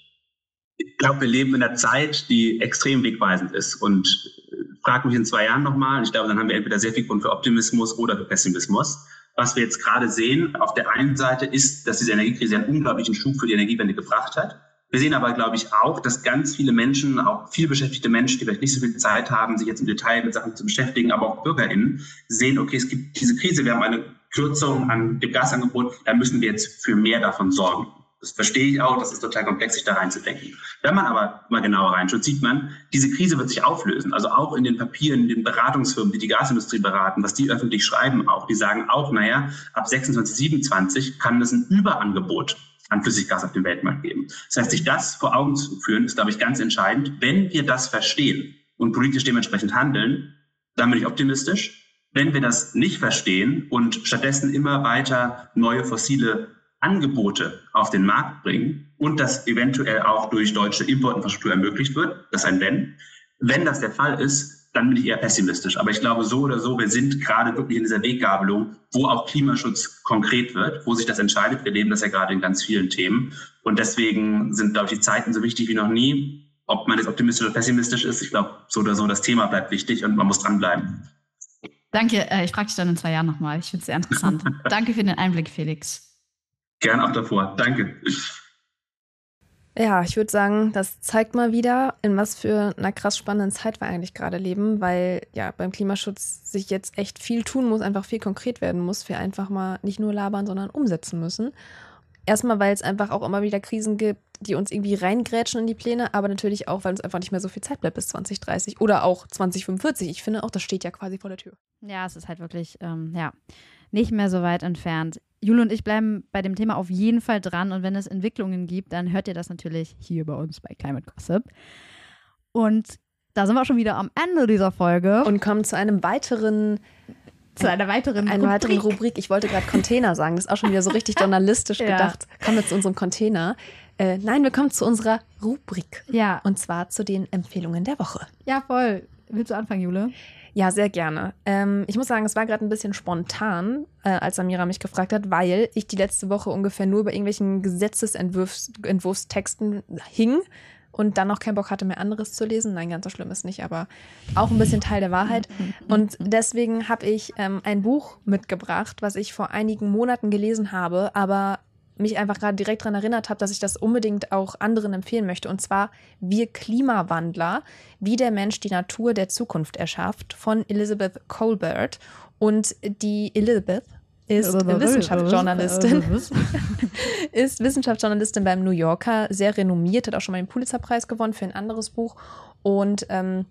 Ich glaube, wir leben in einer Zeit, die extrem wegweisend ist. Und äh, frag mich in zwei Jahren nochmal. Ich glaube, dann haben wir entweder sehr viel Grund für Optimismus oder für Pessimismus. Was wir jetzt gerade sehen, auf der einen Seite ist, dass diese Energiekrise einen unglaublichen Schub für die Energiewende gebracht hat. Wir sehen aber, glaube ich, auch, dass ganz viele Menschen, auch viel beschäftigte Menschen, die vielleicht nicht so viel Zeit haben, sich jetzt im Detail mit Sachen zu beschäftigen, aber auch BürgerInnen, sehen, okay, es gibt diese Krise, wir haben eine Kürzung an dem Gasangebot, da müssen wir jetzt für mehr davon sorgen. Das verstehe ich auch, das ist total komplex, sich da reinzudenken. Wenn man aber mal genauer reinschaut, sieht man, diese Krise wird sich auflösen. Also auch in den Papieren, in den Beratungsfirmen, die die Gasindustrie beraten, was die öffentlich schreiben auch, die sagen auch, naja, ab 26, 27 kann es ein Überangebot an Flüssiggas auf dem Weltmarkt geben. Das heißt, sich das vor Augen zu führen, ist, glaube ich, ganz entscheidend. Wenn wir das verstehen und politisch dementsprechend handeln, dann bin ich optimistisch. Wenn wir das nicht verstehen und stattdessen immer weiter neue fossile Angebote auf den Markt bringen und das eventuell auch durch deutsche Importinfrastruktur ermöglicht wird, das ist ein Wenn. Wenn das der Fall ist, dann bin ich eher pessimistisch. Aber ich glaube, so oder so, wir sind gerade wirklich in dieser Weggabelung, wo auch Klimaschutz konkret wird, wo sich das entscheidet. Wir leben das ja gerade in ganz vielen Themen. Und deswegen sind, glaube ich, die Zeiten so wichtig wie noch nie. Ob man jetzt optimistisch oder pessimistisch ist, ich glaube, so oder so, das Thema bleibt wichtig und man muss dranbleiben. Danke, äh, ich frage dich dann in zwei Jahren nochmal. Ich finde es sehr interessant. Danke für den Einblick, Felix. Gern auch davor. Danke. Ja, ich würde sagen, das zeigt mal wieder, in was für einer krass spannenden Zeit wir eigentlich gerade leben, weil ja beim Klimaschutz sich jetzt echt viel tun muss, einfach viel konkret werden muss, wir einfach mal nicht nur labern, sondern umsetzen müssen. Erstmal, weil es einfach auch immer wieder Krisen gibt, die uns irgendwie reingrätschen in die Pläne, aber natürlich auch, weil uns einfach nicht mehr so viel Zeit bleibt bis 2030 oder auch 2045. Ich finde auch, das steht ja quasi vor der Tür. Ja, es ist halt wirklich, ähm, ja, nicht mehr so weit entfernt. Jule und ich bleiben bei dem Thema auf jeden Fall dran und wenn es Entwicklungen gibt, dann hört ihr das natürlich hier bei uns bei Climate Gossip. Und da sind wir auch schon wieder am Ende dieser Folge. Und kommen zu einem weiteren zu einer weiteren Eine Rubrik. weitere Rubrik. Ich wollte gerade Container sagen. Das ist auch schon wieder so richtig journalistisch Ja. gedacht. Kommen wir zu unserem Container. Äh, nein, wir kommen zu unserer Rubrik. Ja, Und zwar zu den Empfehlungen der Woche. ja, voll. Willst du anfangen, Jule? Ja, sehr gerne. Ähm, ich muss sagen, es war gerade ein bisschen spontan, äh, als Samira mich gefragt hat, weil ich die letzte Woche ungefähr nur bei irgendwelchen Gesetzesentwurfstexten hing und dann noch keinen Bock hatte, mehr anderes zu lesen. Nein, ganz so schlimm ist nicht, aber auch ein bisschen Teil der Wahrheit. Und deswegen habe ich ähm, ein Buch mitgebracht, was ich vor einigen Monaten gelesen habe, aber mich einfach gerade direkt daran erinnert habe, dass ich das unbedingt auch anderen empfehlen möchte. Und zwar Wir Klimawandler, wie der Mensch die Natur der Zukunft erschafft von Elizabeth Colbert. Und die Elizabeth ist Wissenschaftsjournalistin, ist Wissenschaftsjournalistin beim New Yorker, sehr renommiert, hat auch schon mal den Pulitzerpreis gewonnen für ein anderes Buch. Und ähm,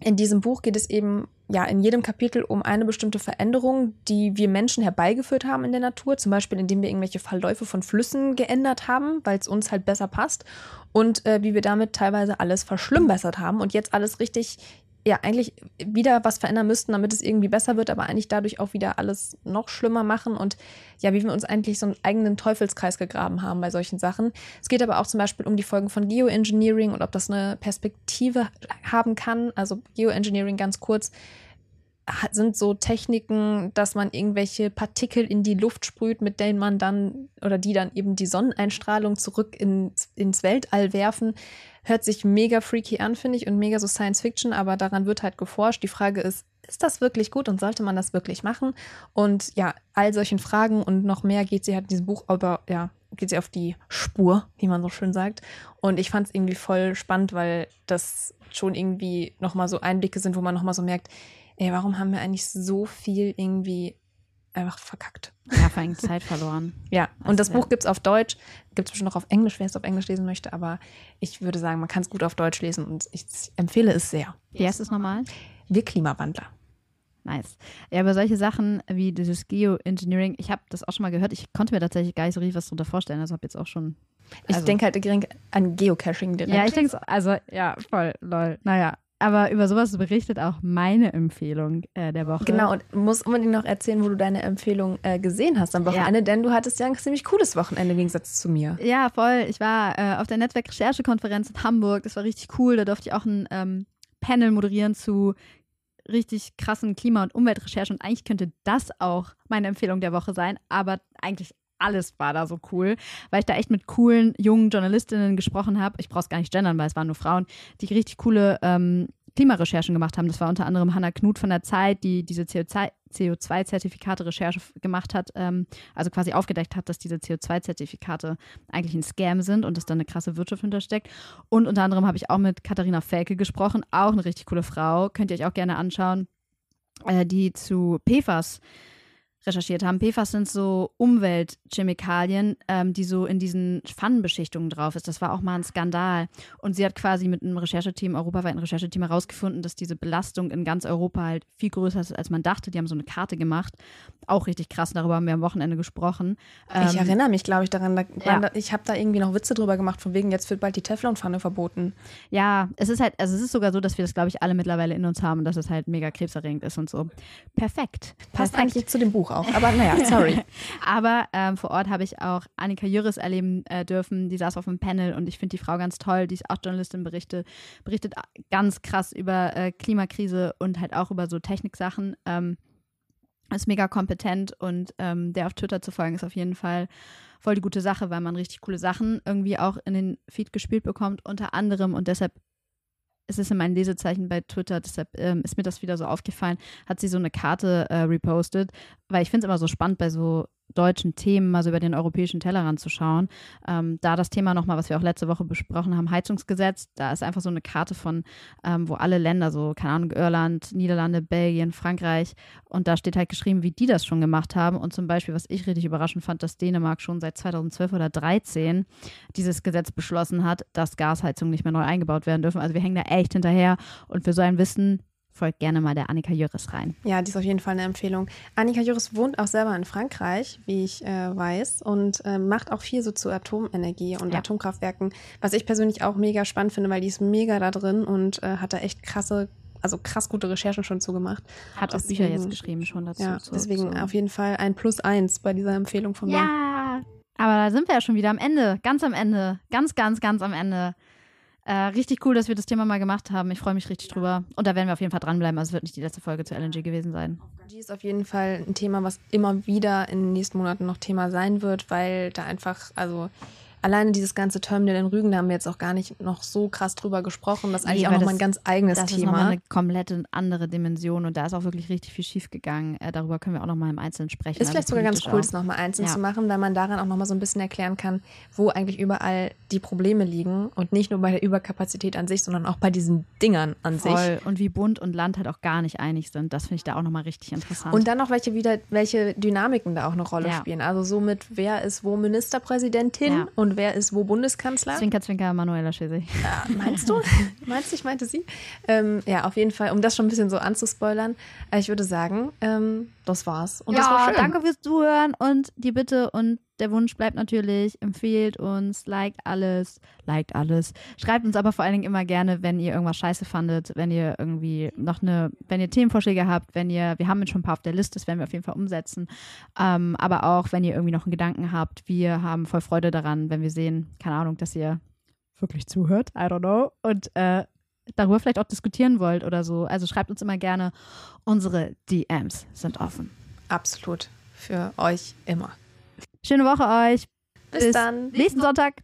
in diesem Buch geht es eben ja in jedem Kapitel um eine bestimmte Veränderung, die wir Menschen herbeigeführt haben in der Natur, zum Beispiel indem wir irgendwelche Verläufe von Flüssen geändert haben, weil es uns halt besser passt. Und äh, wie wir damit teilweise alles verschlimmbessert haben und jetzt alles richtig ja eigentlich wieder was verändern müssten, damit es irgendwie besser wird, aber eigentlich dadurch auch wieder alles noch schlimmer machen und ja, wie wir uns eigentlich so einen eigenen Teufelskreis gegraben haben bei solchen Sachen. Es geht aber auch zum Beispiel um die Folgen von Geoengineering und ob das eine Perspektive haben kann. Also Geoengineering ganz kurz sind so Techniken, dass man irgendwelche Partikel in die Luft sprüht, mit denen man dann oder die dann eben die Sonneneinstrahlung zurück ins, ins Weltall werfen. Hört sich mega freaky an, finde ich, und mega so Science Fiction, aber daran wird halt geforscht. Die Frage ist, ist das wirklich gut und sollte man das wirklich machen? Und ja, all solchen Fragen und noch mehr geht sie halt in diesem Buch, aber ja, geht sie auf die Spur, wie man so schön sagt. Und ich fand es irgendwie voll spannend, weil das schon irgendwie nochmal so Einblicke sind, wo man nochmal so merkt, ey, warum haben wir eigentlich so viel irgendwie einfach verkackt? Ja, vor allem Zeit verloren. Ja, Das und das Buch gibt es auf Deutsch, gibt es bestimmt noch auf Englisch, wer es auf Englisch lesen möchte, aber ich würde sagen, man kann es gut auf Deutsch lesen und ich empfehle es sehr. Wie heißt es nochmal? Wir Klimawandler. Nice. Ja, aber solche Sachen wie dieses Geoengineering, ich habe das auch schon mal gehört. Ich konnte mir tatsächlich gar nicht so richtig was darunter vorstellen. Also habe jetzt auch schon. Ich Also- denke halt direkt an Geocaching direkt. Ja, ich denke so, also ja, voll, lol. Naja, aber über sowas berichtet auch meine Empfehlung äh, der Woche. Genau, und muss unbedingt noch erzählen, wo du deine Empfehlung äh, gesehen hast am Wochenende, denn du hattest ja ein ziemlich cooles Wochenende im Gegensatz zu mir. Ja, voll. Ich war äh, auf der Netzwerk-Recherchekonferenz in Hamburg. Das war richtig cool. Da durfte ich auch ein ähm, Panel moderieren zu richtig krassen Klima- und Umweltrecherche. Und eigentlich könnte das auch meine Empfehlung der Woche sein. Aber eigentlich alles war da so cool, weil ich da echt mit coolen jungen Journalistinnen gesprochen habe. Ich brauche es gar nicht gendern, weil es waren nur Frauen, die richtig coole ähm, Klimarecherchen gemacht haben. Das war unter anderem Hannah Knut von der Zeit, die diese CO2 CO2-Zertifikate-Recherche f- gemacht hat, ähm, also quasi aufgedeckt hat, dass diese CO2-Zertifikate eigentlich ein Scam sind und dass da eine krasse Wirtschaft hintersteckt. Und unter anderem habe ich auch mit Katharina Felke gesprochen, auch eine richtig coole Frau, könnt ihr euch auch gerne anschauen, äh, die zu PFAS recherchiert haben. PFAS sind so Umweltchemikalien, ähm, die so in diesen Pfannenbeschichtungen drauf ist. Das war auch mal ein Skandal. Und sie hat quasi mit einem Rechercheteam, europaweiten Rechercheteam herausgefunden, dass diese Belastung in ganz Europa halt viel größer ist, als man dachte. Die haben so eine Karte gemacht. Auch richtig krass. Darüber haben wir am Wochenende gesprochen. Ich Ähm, erinnere mich, glaube ich, daran. Da, ja. da, ich habe da irgendwie noch Witze drüber gemacht, von wegen, jetzt wird bald die Teflonpfanne verboten. Ja, es ist halt, also es ist sogar so, dass wir das, glaube ich, alle mittlerweile in uns haben dass es halt mega krebserregend ist und so. Perfekt. Passt Perfekt. eigentlich zu dem Buch auch. Aber naja, sorry. Aber ähm, vor Ort habe ich auch Annika Jüris erleben äh, dürfen. Die saß auf dem Panel und ich finde die Frau ganz toll. Die ist auch Journalistin, berichtet, berichtet ganz krass über äh, Klimakrise und halt auch über so Techniksachen. Ähm, ist mega kompetent und ähm, der auf Twitter zu folgen ist auf jeden Fall voll die gute Sache, weil man richtig coole Sachen irgendwie auch in den Feed gespielt bekommt, unter anderem und deshalb ist es in meinen Lesezeichen bei Twitter, deshalb ähm, ist mir das wieder so aufgefallen, hat sie so eine Karte äh, repostet, weil ich finde es immer so spannend bei so deutschen Themen mal so über den europäischen Tellerrand zu schauen. Ähm, da das Thema nochmal, was wir auch letzte Woche besprochen haben, Heizungsgesetz, da ist einfach so eine Karte von, ähm, wo alle Länder, so, keine Ahnung, Irland, Niederlande, Belgien, Frankreich, und da steht halt geschrieben, wie die das schon gemacht haben. Und zum Beispiel, was ich richtig überraschend fand, dass Dänemark schon seit 2012 oder 2013 dieses Gesetz beschlossen hat, dass Gasheizungen nicht mehr neu eingebaut werden dürfen. Also wir hängen da echt hinterher. Und für so ein Wissen folgt gerne mal der Annika Jüris rein. Ja, die ist auf jeden Fall eine Empfehlung. Annika Jüris wohnt auch selber in Frankreich, wie ich äh, weiß, und äh, macht auch viel so zu Atomenergie und ja. Atomkraftwerken, was ich persönlich auch mega spannend finde, weil die ist mega da drin und äh, hat da echt krasse also krass gute Recherchen schon zugemacht. Hat auch Bücher jetzt geschrieben schon dazu. Ja, deswegen so. auf jeden Fall ein Plus eins bei dieser Empfehlung von mir. Ja, aber da sind wir ja schon wieder am Ende, ganz am Ende, ganz, ganz, ganz am Ende. Äh, richtig cool, dass wir das Thema mal gemacht haben. Ich freue mich richtig drüber. Und da werden wir auf jeden Fall dranbleiben. Also es wird nicht die letzte Folge zu LNG gewesen sein. Die ist auf jeden Fall ein Thema, was immer wieder in den nächsten Monaten noch Thema sein wird, weil da einfach, also alleine dieses ganze Terminal in Rügen, da haben wir jetzt auch gar nicht noch so krass drüber gesprochen. Das ist eigentlich nee, auch nochmal ein ganz eigenes das Thema. Das ist nochmal eine komplette andere Dimension und da ist auch wirklich richtig viel schiefgegangen. Äh, darüber können wir auch nochmal im Einzelnen sprechen. Ist vielleicht also sogar ganz cool, das nochmal einzeln ja. zu machen, weil man daran auch nochmal so ein bisschen erklären kann, wo eigentlich überall die Probleme liegen und nicht nur bei der Überkapazität an sich, sondern auch bei diesen Dingern an Voll. sich. Und wie Bund und Land halt auch gar nicht einig sind. Das finde ich da auch nochmal richtig interessant. Und dann noch welche wieder, welche Dynamiken da auch eine Rolle ja. spielen. Also somit, wer ist wo Ministerpräsidentin ja. und wer ist wo Bundeskanzler. Zwinker, Zwinker, Manuela Schwesig. Ja, meinst du? meinst du, ich meinte sie? Ähm, ja, auf jeden Fall, um das schon ein bisschen so anzuspoilern. Äh, ich würde sagen, ähm, das war's. Und ja, das war schön. danke fürs Zuhören und die Bitte und der Wunsch bleibt natürlich, empfehlt uns, liked alles, liked alles. Schreibt uns aber vor allen Dingen immer gerne, wenn ihr irgendwas scheiße fandet, wenn ihr irgendwie noch eine, wenn ihr Themenvorschläge habt, wenn ihr, wir haben jetzt schon ein paar auf der Liste, das werden wir auf jeden Fall umsetzen. Ähm, aber auch, wenn ihr irgendwie noch einen Gedanken habt, wir haben voll Freude daran, wenn wir sehen, keine Ahnung, dass ihr wirklich zuhört, I don't know, und äh, darüber vielleicht auch diskutieren wollt oder so. Also schreibt uns immer gerne. Unsere DMs sind offen. Absolut. Für euch immer. Schöne Woche euch. Bis, Bis dann. Nächsten Sonntag.